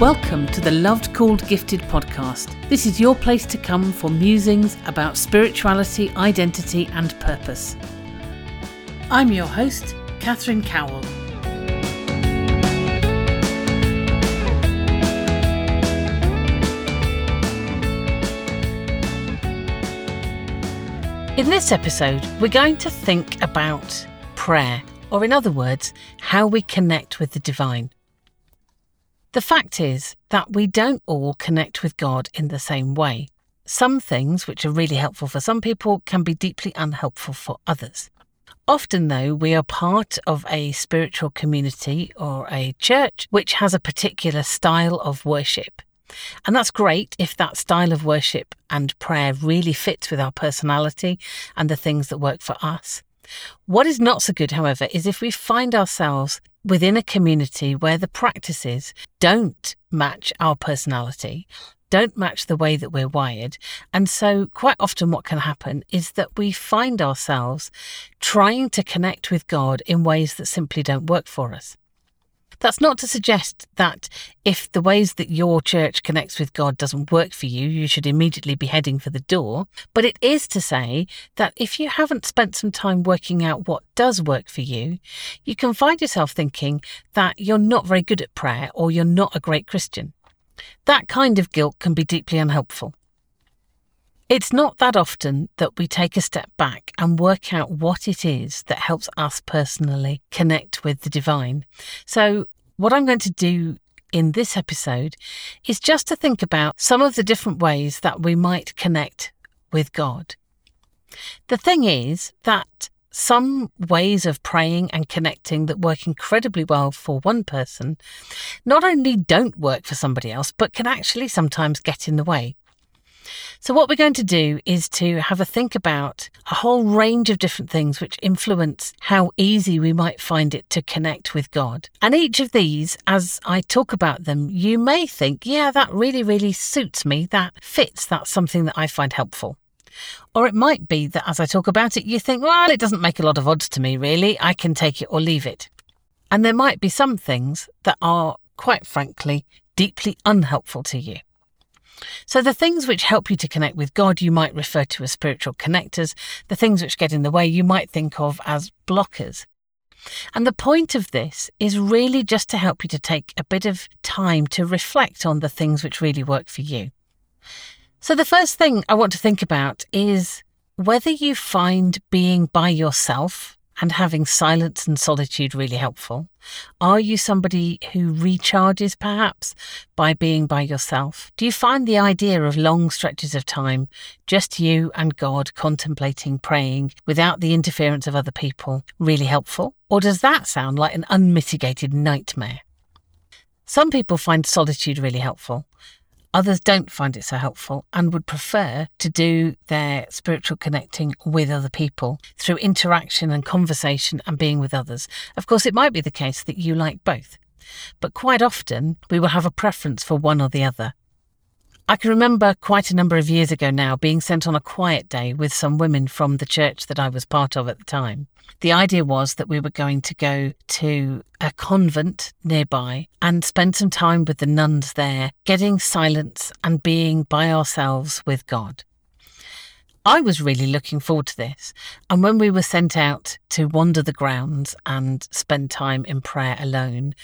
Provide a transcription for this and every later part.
Welcome to the Loved Called Gifted podcast. This is your place to come for musings about spirituality, identity, and purpose. I'm your host, Catherine Cowell. In this episode, we're going to think about prayer, or in other words, how we connect with the divine. The fact is that we don't all connect with God in the same way. Some things which are really helpful for some people can be deeply unhelpful for others. Often, though, we are part of a spiritual community or a church which has a particular style of worship. And that's great if that style of worship and prayer really fits with our personality and the things that work for us. What is not so good, however, is if we find ourselves within a community where the practices don't match our personality, don't match the way that we're wired. And so, quite often, what can happen is that we find ourselves trying to connect with God in ways that simply don't work for us. That's not to suggest that if the ways that your church connects with God doesn't work for you, you should immediately be heading for the door. But it is to say that if you haven't spent some time working out what does work for you, you can find yourself thinking that you're not very good at prayer or you're not a great Christian. That kind of guilt can be deeply unhelpful. It's not that often that we take a step back and work out what it is that helps us personally connect with the divine. So, what I'm going to do in this episode is just to think about some of the different ways that we might connect with God. The thing is that some ways of praying and connecting that work incredibly well for one person not only don't work for somebody else, but can actually sometimes get in the way. So, what we're going to do is to have a think about a whole range of different things which influence how easy we might find it to connect with God. And each of these, as I talk about them, you may think, yeah, that really, really suits me, that fits, that's something that I find helpful. Or it might be that as I talk about it, you think, well, it doesn't make a lot of odds to me, really. I can take it or leave it. And there might be some things that are, quite frankly, deeply unhelpful to you. So, the things which help you to connect with God, you might refer to as spiritual connectors. The things which get in the way, you might think of as blockers. And the point of this is really just to help you to take a bit of time to reflect on the things which really work for you. So, the first thing I want to think about is whether you find being by yourself and having silence and solitude really helpful? Are you somebody who recharges perhaps by being by yourself? Do you find the idea of long stretches of time, just you and God contemplating, praying without the interference of other people, really helpful? Or does that sound like an unmitigated nightmare? Some people find solitude really helpful. Others don't find it so helpful and would prefer to do their spiritual connecting with other people through interaction and conversation and being with others. Of course, it might be the case that you like both, but quite often we will have a preference for one or the other. I can remember quite a number of years ago now being sent on a quiet day with some women from the church that I was part of at the time. The idea was that we were going to go to a convent nearby and spend some time with the nuns there, getting silence and being by ourselves with God. I was really looking forward to this. And when we were sent out to wander the grounds and spend time in prayer alone,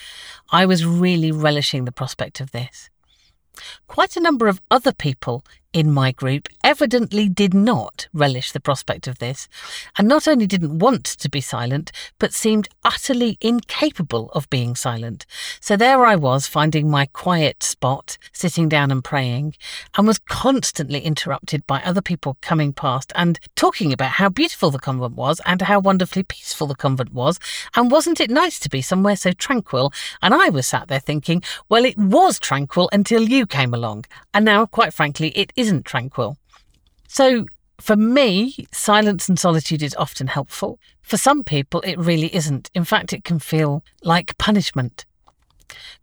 I was really relishing the prospect of this. Quite a number of other people in my group evidently did not relish the prospect of this, and not only didn't want to be silent, but seemed utterly incapable of being silent. So there I was, finding my quiet spot, sitting down and praying, and was constantly interrupted by other people coming past and talking about how beautiful the convent was and how wonderfully peaceful the convent was, and wasn't it nice to be somewhere so tranquil? And I was sat there thinking, well, it was tranquil until you came along, and now, quite frankly, it is isn't tranquil. So, for me, silence and solitude is often helpful. For some people, it really isn't. In fact, it can feel like punishment.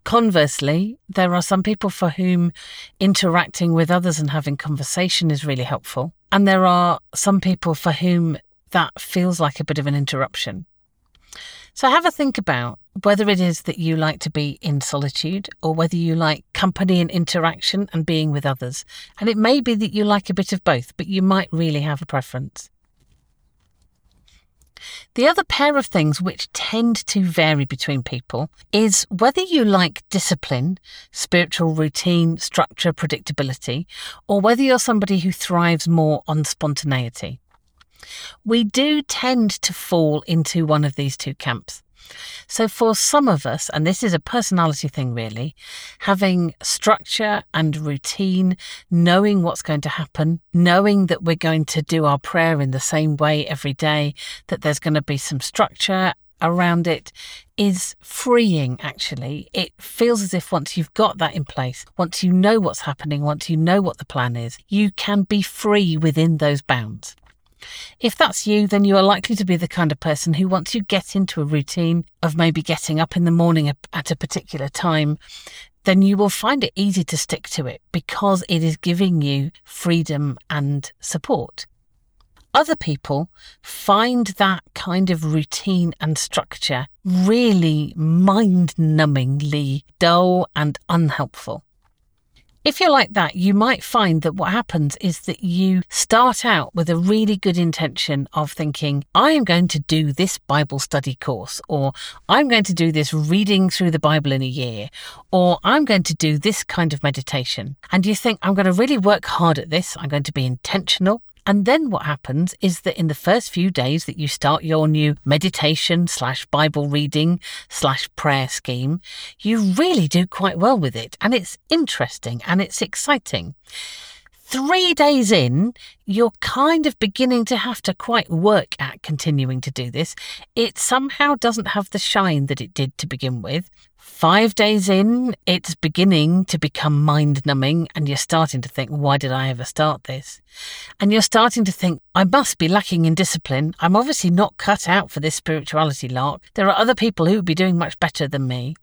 Conversely, there are some people for whom interacting with others and having conversation is really helpful. And there are some people for whom that feels like a bit of an interruption. So have a think about whether it is that you like to be in solitude or whether you like company and interaction and being with others. And it may be that you like a bit of both, but you might really have a preference. The other pair of things which tend to vary between people is whether you like discipline, spiritual routine, structure, predictability, or whether you're somebody who thrives more on spontaneity. We do tend to fall into one of these two camps. So, for some of us, and this is a personality thing really, having structure and routine, knowing what's going to happen, knowing that we're going to do our prayer in the same way every day, that there's going to be some structure around it is freeing actually. It feels as if once you've got that in place, once you know what's happening, once you know what the plan is, you can be free within those bounds. If that's you, then you are likely to be the kind of person who, once you get into a routine of maybe getting up in the morning at a particular time, then you will find it easy to stick to it because it is giving you freedom and support. Other people find that kind of routine and structure really mind numbingly dull and unhelpful. If you're like that, you might find that what happens is that you start out with a really good intention of thinking, I am going to do this Bible study course, or I'm going to do this reading through the Bible in a year, or I'm going to do this kind of meditation. And you think, I'm going to really work hard at this, I'm going to be intentional, and then what happens is that in the first few days that you start your new meditation slash Bible reading slash prayer scheme, you really do quite well with it. And it's interesting and it's exciting. Three days in, you're kind of beginning to have to quite work at continuing to do this. It somehow doesn't have the shine that it did to begin with. Five days in, it's beginning to become mind numbing, and you're starting to think, why did I ever start this? And you're starting to think, I must be lacking in discipline. I'm obviously not cut out for this spirituality lark. There are other people who would be doing much better than me.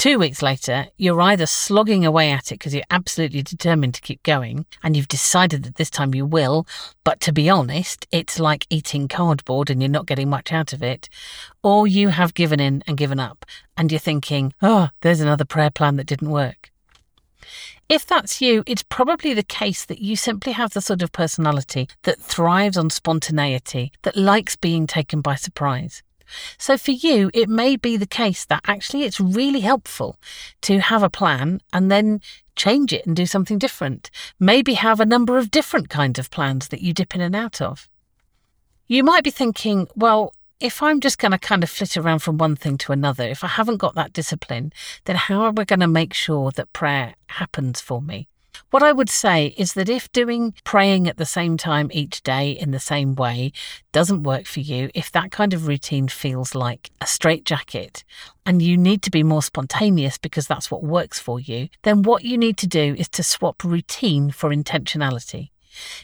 Two weeks later, you're either slogging away at it because you're absolutely determined to keep going and you've decided that this time you will, but to be honest, it's like eating cardboard and you're not getting much out of it, or you have given in and given up and you're thinking, oh, there's another prayer plan that didn't work. If that's you, it's probably the case that you simply have the sort of personality that thrives on spontaneity, that likes being taken by surprise. So for you, it may be the case that actually it's really helpful to have a plan and then change it and do something different. Maybe have a number of different kinds of plans that you dip in and out of. You might be thinking, well, if I'm just going to kind of flit around from one thing to another, if I haven't got that discipline, then how are we going to make sure that prayer happens for me? What I would say is that if doing praying at the same time each day in the same way doesn't work for you, if that kind of routine feels like a straitjacket and you need to be more spontaneous because that's what works for you, then what you need to do is to swap routine for intentionality.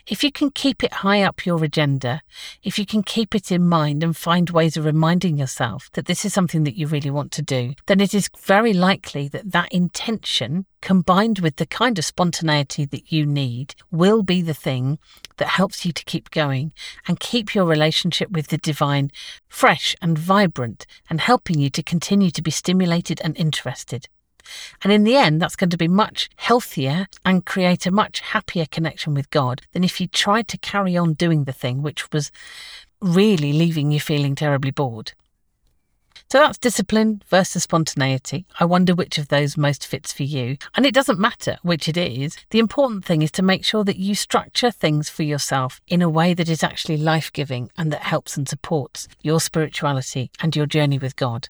If you can keep it high up your agenda, if you can keep it in mind and find ways of reminding yourself that this is something that you really want to do, then it is very likely that that intention, combined with the kind of spontaneity that you need, will be the thing that helps you to keep going and keep your relationship with the divine fresh and vibrant and helping you to continue to be stimulated and interested. And in the end, that's going to be much healthier and create a much happier connection with God than if you tried to carry on doing the thing, which was really leaving you feeling terribly bored. So that's discipline versus spontaneity. I wonder which of those most fits for you. And it doesn't matter which it is. The important thing is to make sure that you structure things for yourself in a way that is actually life giving and that helps and supports your spirituality and your journey with God.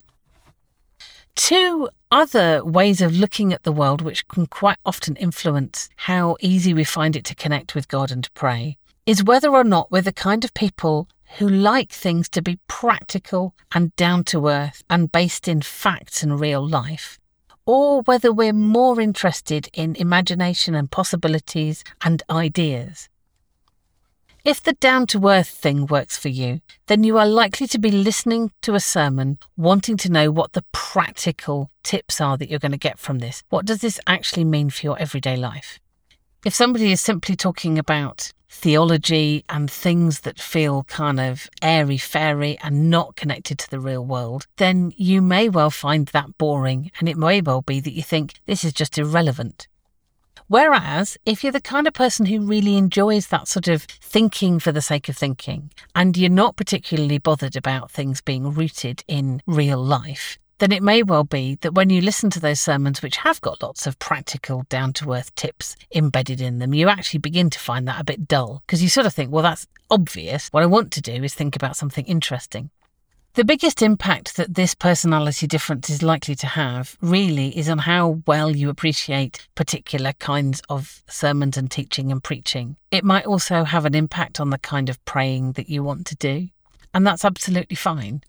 Two other ways of looking at the world, which can quite often influence how easy we find it to connect with God and to pray, is whether or not we're the kind of people who like things to be practical and down to earth and based in facts and real life, or whether we're more interested in imagination and possibilities and ideas. If the down to earth thing works for you, then you are likely to be listening to a sermon wanting to know what the practical tips are that you're going to get from this. What does this actually mean for your everyday life? If somebody is simply talking about theology and things that feel kind of airy fairy and not connected to the real world, then you may well find that boring and it may well be that you think this is just irrelevant. Whereas, if you're the kind of person who really enjoys that sort of thinking for the sake of thinking, and you're not particularly bothered about things being rooted in real life, then it may well be that when you listen to those sermons, which have got lots of practical, down to earth tips embedded in them, you actually begin to find that a bit dull because you sort of think, well, that's obvious. What I want to do is think about something interesting. The biggest impact that this personality difference is likely to have really is on how well you appreciate particular kinds of sermons and teaching and preaching. It might also have an impact on the kind of praying that you want to do, and that's absolutely fine.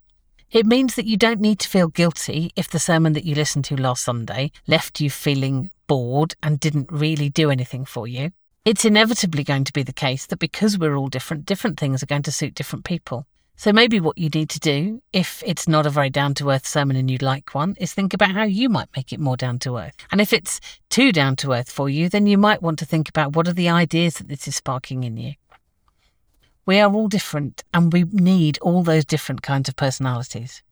It means that you don't need to feel guilty if the sermon that you listened to last Sunday left you feeling bored and didn't really do anything for you. It's inevitably going to be the case that because we're all different, different things are going to suit different people. So maybe what you need to do, if it's not a very down to earth sermon and you'd like one, is think about how you might make it more down to earth. And if it's too down to earth for you, then you might want to think about what are the ideas that this is sparking in you. We are all different and we need all those different kinds of personalities.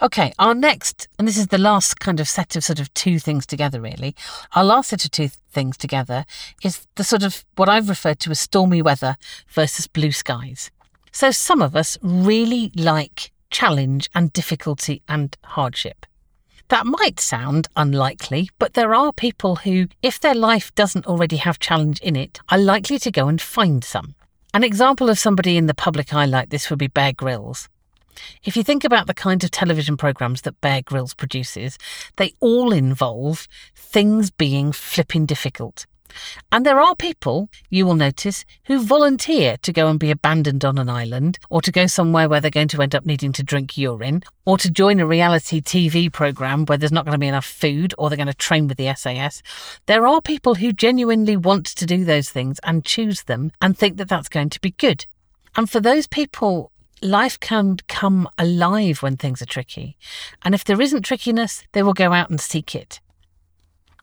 Okay, our next, and this is the last kind of set of sort of two things together, really. Our last set of two things together is the sort of what I've referred to as stormy weather versus blue skies. So some of us really like challenge and difficulty and hardship. That might sound unlikely, but there are people who, if their life doesn't already have challenge in it, are likely to go and find some. An example of somebody in the public eye like this would be Bear Grylls. If you think about the kind of television programs that Bear Grylls produces, they all involve things being flipping difficult. And there are people, you will notice, who volunteer to go and be abandoned on an island, or to go somewhere where they're going to end up needing to drink urine, or to join a reality TV programme where there's not going to be enough food, or they're going to train with the SAS. There are people who genuinely want to do those things and choose them and think that that's going to be good. And for those people, life can come alive when things are tricky. And if there isn't trickiness, they will go out and seek it.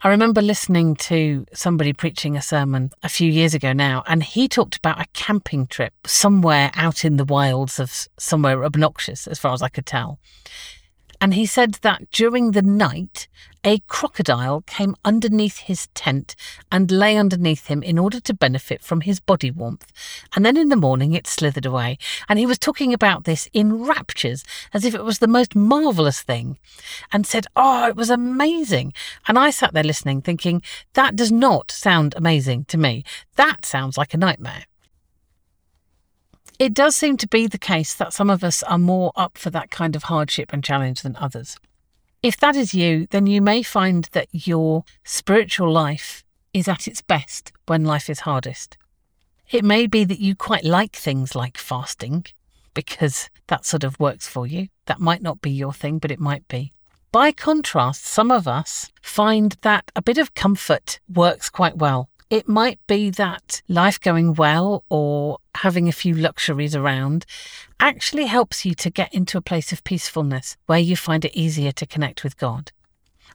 I remember listening to somebody preaching a sermon a few years ago now, and he talked about a camping trip somewhere out in the wilds of somewhere obnoxious, as far as I could tell. And he said that during the night, a crocodile came underneath his tent and lay underneath him in order to benefit from his body warmth. And then in the morning it slithered away. And he was talking about this in raptures, as if it was the most marvellous thing, and said, Oh, it was amazing. And I sat there listening, thinking, That does not sound amazing to me. That sounds like a nightmare. It does seem to be the case that some of us are more up for that kind of hardship and challenge than others. If that is you, then you may find that your spiritual life is at its best when life is hardest. It may be that you quite like things like fasting because that sort of works for you. That might not be your thing, but it might be. By contrast, some of us find that a bit of comfort works quite well. It might be that life going well or having a few luxuries around actually helps you to get into a place of peacefulness where you find it easier to connect with God.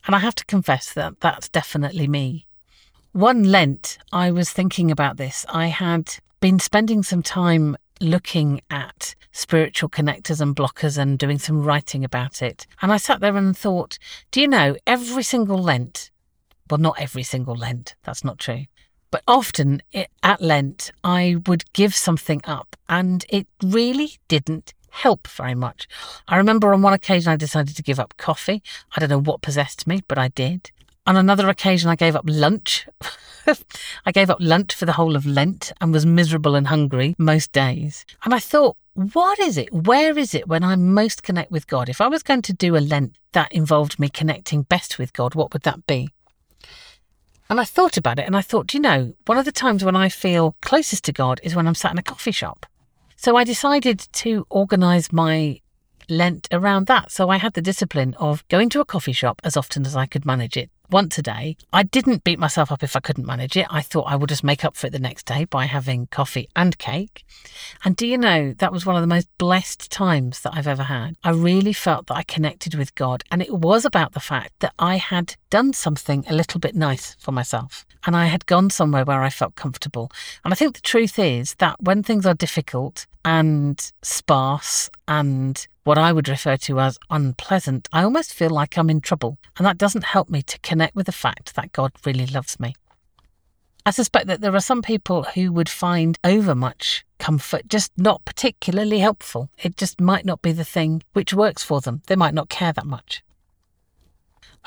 And I have to confess that that's definitely me. One Lent, I was thinking about this. I had been spending some time looking at spiritual connectors and blockers and doing some writing about it. And I sat there and thought, do you know, every single Lent, well, not every single Lent, that's not true, but often at Lent, I would give something up and it really didn't help very much. I remember on one occasion I decided to give up coffee. I don't know what possessed me, but I did. On another occasion, I gave up lunch. I gave up lunch for the whole of Lent and was miserable and hungry most days. And I thought, what is it? Where is it when I most connect with God? If I was going to do a Lent that involved me connecting best with God, what would that be? And I thought about it and I thought, you know, one of the times when I feel closest to God is when I'm sat in a coffee shop. So I decided to organise my Lent around that. So I had the discipline of going to a coffee shop as often as I could manage it once a day. I didn't beat myself up if I couldn't manage it. I thought I would just make up for it the next day by having coffee and cake. And do you know, that was one of the most blessed times that I've ever had. I really felt that I connected with God. And it was about the fact that I had done something a little bit nice for myself. And I had gone somewhere where I felt comfortable. And I think the truth is that when things are difficult and sparse and what I would refer to as unpleasant, I almost feel like I'm in trouble. And that doesn't help me to connect with the fact that God really loves me. I suspect that there are some people who would find overmuch comfort just not particularly helpful. It just might not be the thing which works for them. They might not care that much.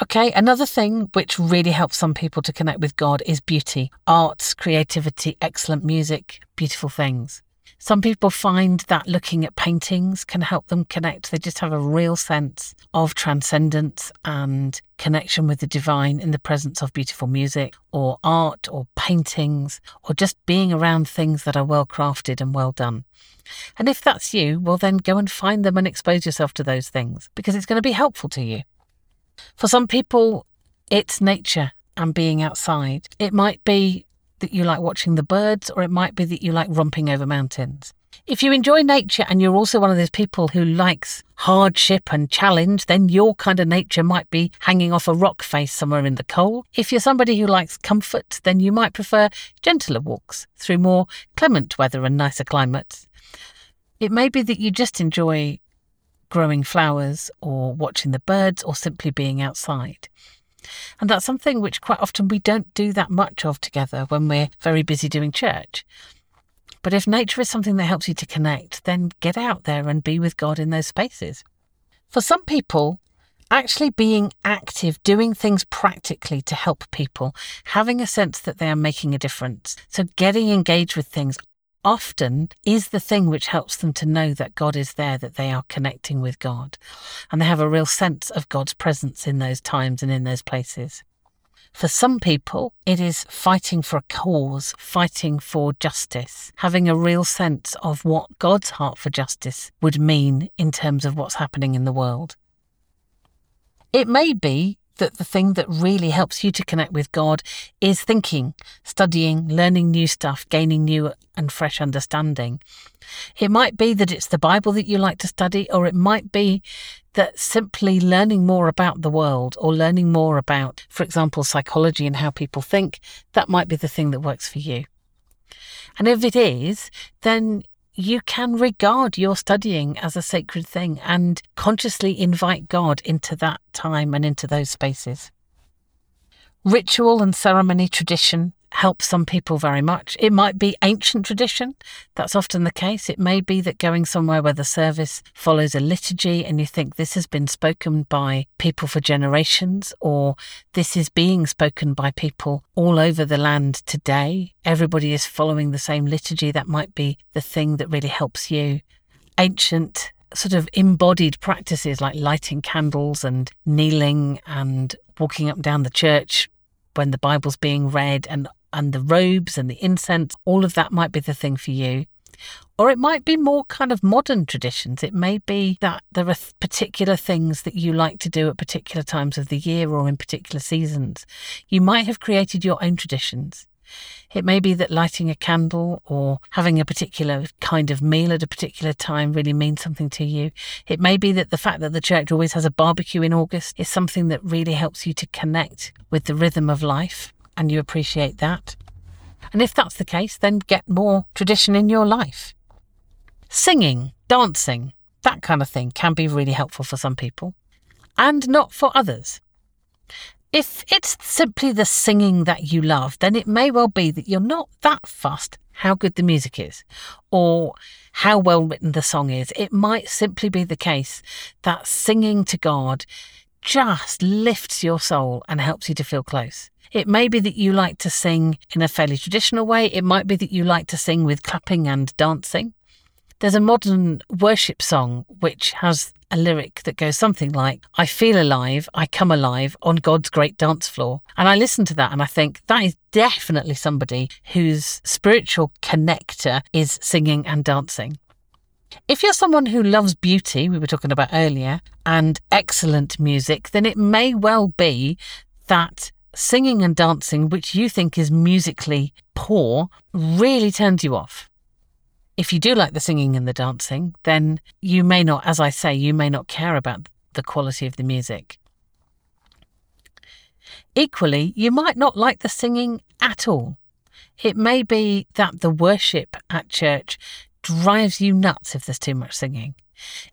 Okay, another thing which really helps some people to connect with God is beauty, arts, creativity, excellent music, beautiful things. Some people find that looking at paintings can help them connect. They just have a real sense of transcendence and connection with the divine in the presence of beautiful music or art or paintings or just being around things that are well crafted and well done. And if that's you, well, then go and find them and expose yourself to those things because it's going to be helpful to you. For some people, it's nature and being outside. It might be that you like watching the birds, or it might be that you like romping over mountains. If you enjoy nature and you're also one of those people who likes hardship and challenge, then your kind of nature might be hanging off a rock face somewhere in the cold. If you're somebody who likes comfort, then you might prefer gentler walks through more clement weather and nicer climates. It may be that you just enjoy growing flowers or watching the birds or simply being outside. And that's something which quite often we don't do that much of together when we're very busy doing church. But if nature is something that helps you to connect, then get out there and be with God in those spaces. For some people, actually being active, doing things practically to help people, having a sense that they are making a difference. So getting engaged with things often is the thing which helps them to know that God is there, that they are connecting with God. And they have a real sense of God's presence in those times and in those places. For some people, it is fighting for a cause, fighting for justice, having a real sense of what God's heart for justice would mean in terms of what's happening in the world. It may be that the thing that really helps you to connect with God is thinking, studying, learning new stuff, gaining new and fresh understanding. It might be that it's the Bible that you like to study, or it might be that simply learning more about the world or learning more about, for example, psychology and how people think, that might be the thing that works for you. And if it is, then you can regard your studying as a sacred thing and consciously invite God into that time and into those spaces. Ritual and ceremony tradition helps some people very much. It might be ancient tradition. That's often the case. It may be that going somewhere where the service follows a liturgy and you think this has been spoken by people for generations or this is being spoken by people all over the land today. Everybody is following the same liturgy. That might be the thing that really helps you. Ancient sort of embodied practices like lighting candles and kneeling and walking up and down the church when the Bible's being read and and the robes and the incense, all of that might be the thing for you. Or it might be more kind of modern traditions. It may be that there are particular things that you like to do at particular times of the year or in particular seasons. You might have created your own traditions. It may be that lighting a candle or having a particular kind of meal at a particular time really means something to you. It may be that the fact that the church always has a barbecue in August is something that really helps you to connect with the rhythm of life and you appreciate that. And if that's the case, then get more tradition in your life. Singing, dancing, that kind of thing can be really helpful for some people and not for others. If it's simply the singing that you love, then it may well be that you're not that fussed how good the music is or how well written the song is. It might simply be the case that singing to God just lifts your soul and helps you to feel close. It may be that you like to sing in a fairly traditional way. It might be that you like to sing with clapping and dancing. There's a modern worship song which has a lyric that goes something like, I feel alive, I come alive on God's great dance floor. And I listen to that and I think that is definitely somebody whose spiritual connector is singing and dancing. If you're someone who loves beauty, we were talking about earlier, and excellent music, then it may well be that singing and dancing, which you think is musically poor, really turns you off. If you do like the singing and the dancing, then you may not, as I say, you may not care about the quality of the music. Equally, you might not like the singing at all. It may be that the worship at church drives you nuts if there's too much singing.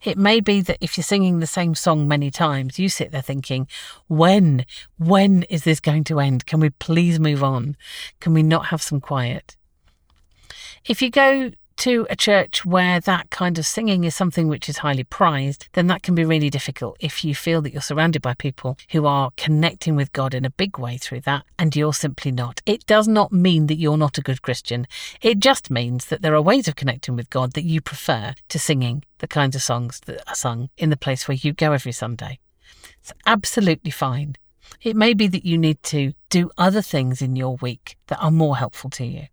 It may be that if you're singing the same song many times, you sit there thinking, when, when is this going to end? Can we please move on? Can we not have some quiet? If you go to a church where that kind of singing is something which is highly prized, then that can be really difficult if you feel that you're surrounded by people who are connecting with God in a big way through that and you're simply not. It does not mean that you're not a good Christian. It just means that there are ways of connecting with God that you prefer to singing the kinds of songs that are sung in the place where you go every Sunday. It's absolutely fine. It may be that you need to do other things in your week that are more helpful to you.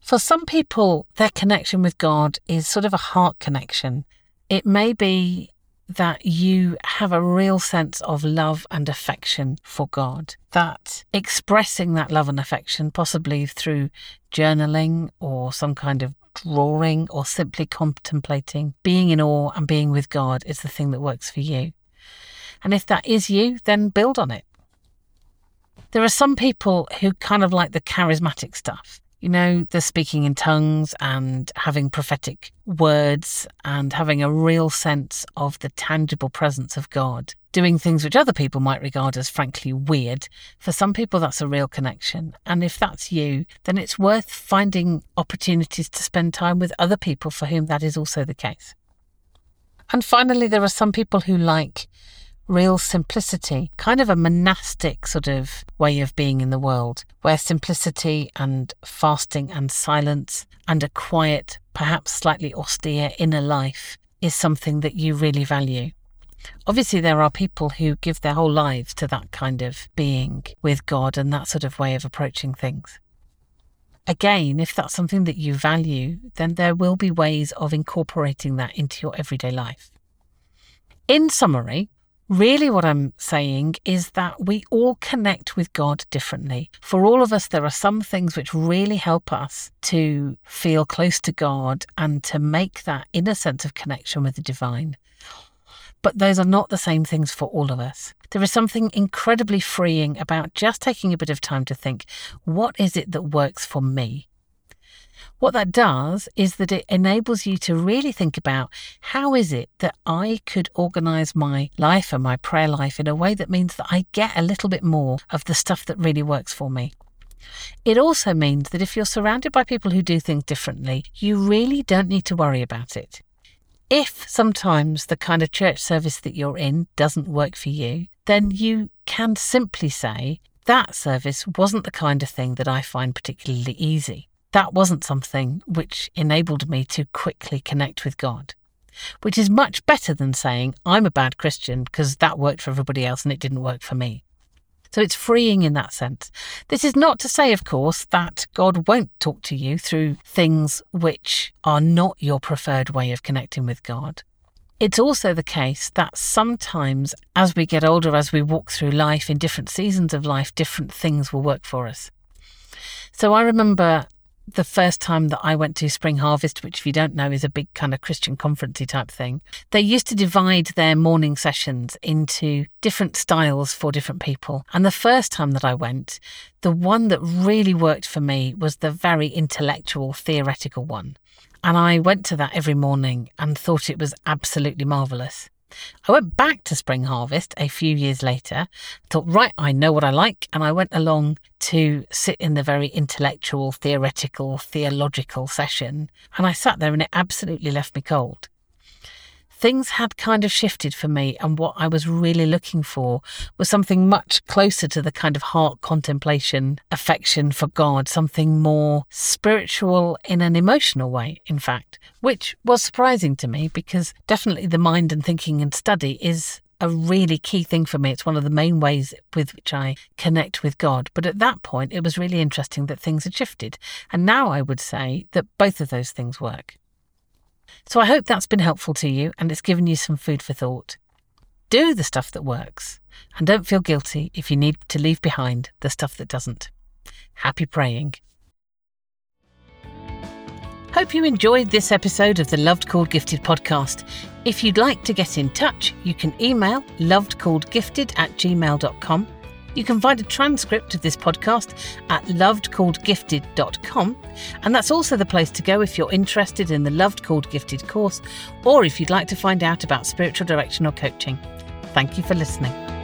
For some people, their connection with God is sort of a heart connection. It may be that you have a real sense of love and affection for God, that expressing that love and affection, possibly through journaling or some kind of drawing or simply contemplating, being in awe and being with God is the thing that works for you. And if that is you, then build on it. There are some people who kind of like the charismatic stuff you know, the speaking in tongues and having prophetic words and having a real sense of the tangible presence of God, doing things which other people might regard as frankly weird. For some people, that's a real connection. And if that's you, then it's worth finding opportunities to spend time with other people for whom that is also the case. And finally, there are some people who like real simplicity, kind of a monastic sort of way of being in the world, where simplicity and fasting and silence and a quiet, perhaps slightly austere inner life is something that you really value. Obviously, there are people who give their whole lives to that kind of being with God and that sort of way of approaching things. Again, if that's something that you value, then there will be ways of incorporating that into your everyday life. In summary, Really, what I'm saying is that we all connect with God differently. For all of us, there are some things which really help us to feel close to God and to make that inner sense of connection with the divine. But those are not the same things for all of us. There is something incredibly freeing about just taking a bit of time to think, what is it that works for me? What that does is that it enables you to really think about how is it that I could organize my life and my prayer life in a way that means that I get a little bit more of the stuff that really works for me. It also means that if you're surrounded by people who do things differently, you really don't need to worry about it. If sometimes the kind of church service that you're in doesn't work for you, then you can simply say, that service wasn't the kind of thing that I find particularly easy that wasn't something which enabled me to quickly connect with God, which is much better than saying, I'm a bad Christian because that worked for everybody else and it didn't work for me. So it's freeing in that sense. This is not to say, of course, that God won't talk to you through things which are not your preferred way of connecting with God. It's also the case that sometimes, as we get older, as we walk through life in different seasons of life, different things will work for us. So I remember the first time that I went to Spring Harvest, which, if you don't know, is a big kind of Christian conferencey type thing, they used to divide their morning sessions into different styles for different people. And the first time that I went, the one that really worked for me was the very intellectual, theoretical one. And I went to that every morning and thought it was absolutely marvellous. I went back to Spring Harvest a few years later, thought, right, I know what I like, and I went along to sit in the very intellectual, theoretical, theological session, and I sat there and it absolutely left me cold things had kind of shifted for me, and what I was really looking for was something much closer to the kind of heart contemplation, affection for God, something more spiritual in an emotional way, in fact, which was surprising to me because definitely the mind and thinking and study is a really key thing for me. It's one of the main ways with which I connect with God. But at that point, it was really interesting that things had shifted. And now I would say that both of those things work. So I hope that's been helpful to you and it's given you some food for thought. Do the stuff that works and don't feel guilty if you need to leave behind the stuff that doesn't. Happy praying. Hope you enjoyed this episode of the Loved Called Gifted podcast. If you'd like to get in touch, you can email lovedcalledgifted at gmail.com You can find a transcript of this podcast at lovedcalledgifted.com, and that's also the place to go if you're interested in the Loved Called Gifted course or if you'd like to find out about spiritual direction or coaching. Thank you for listening.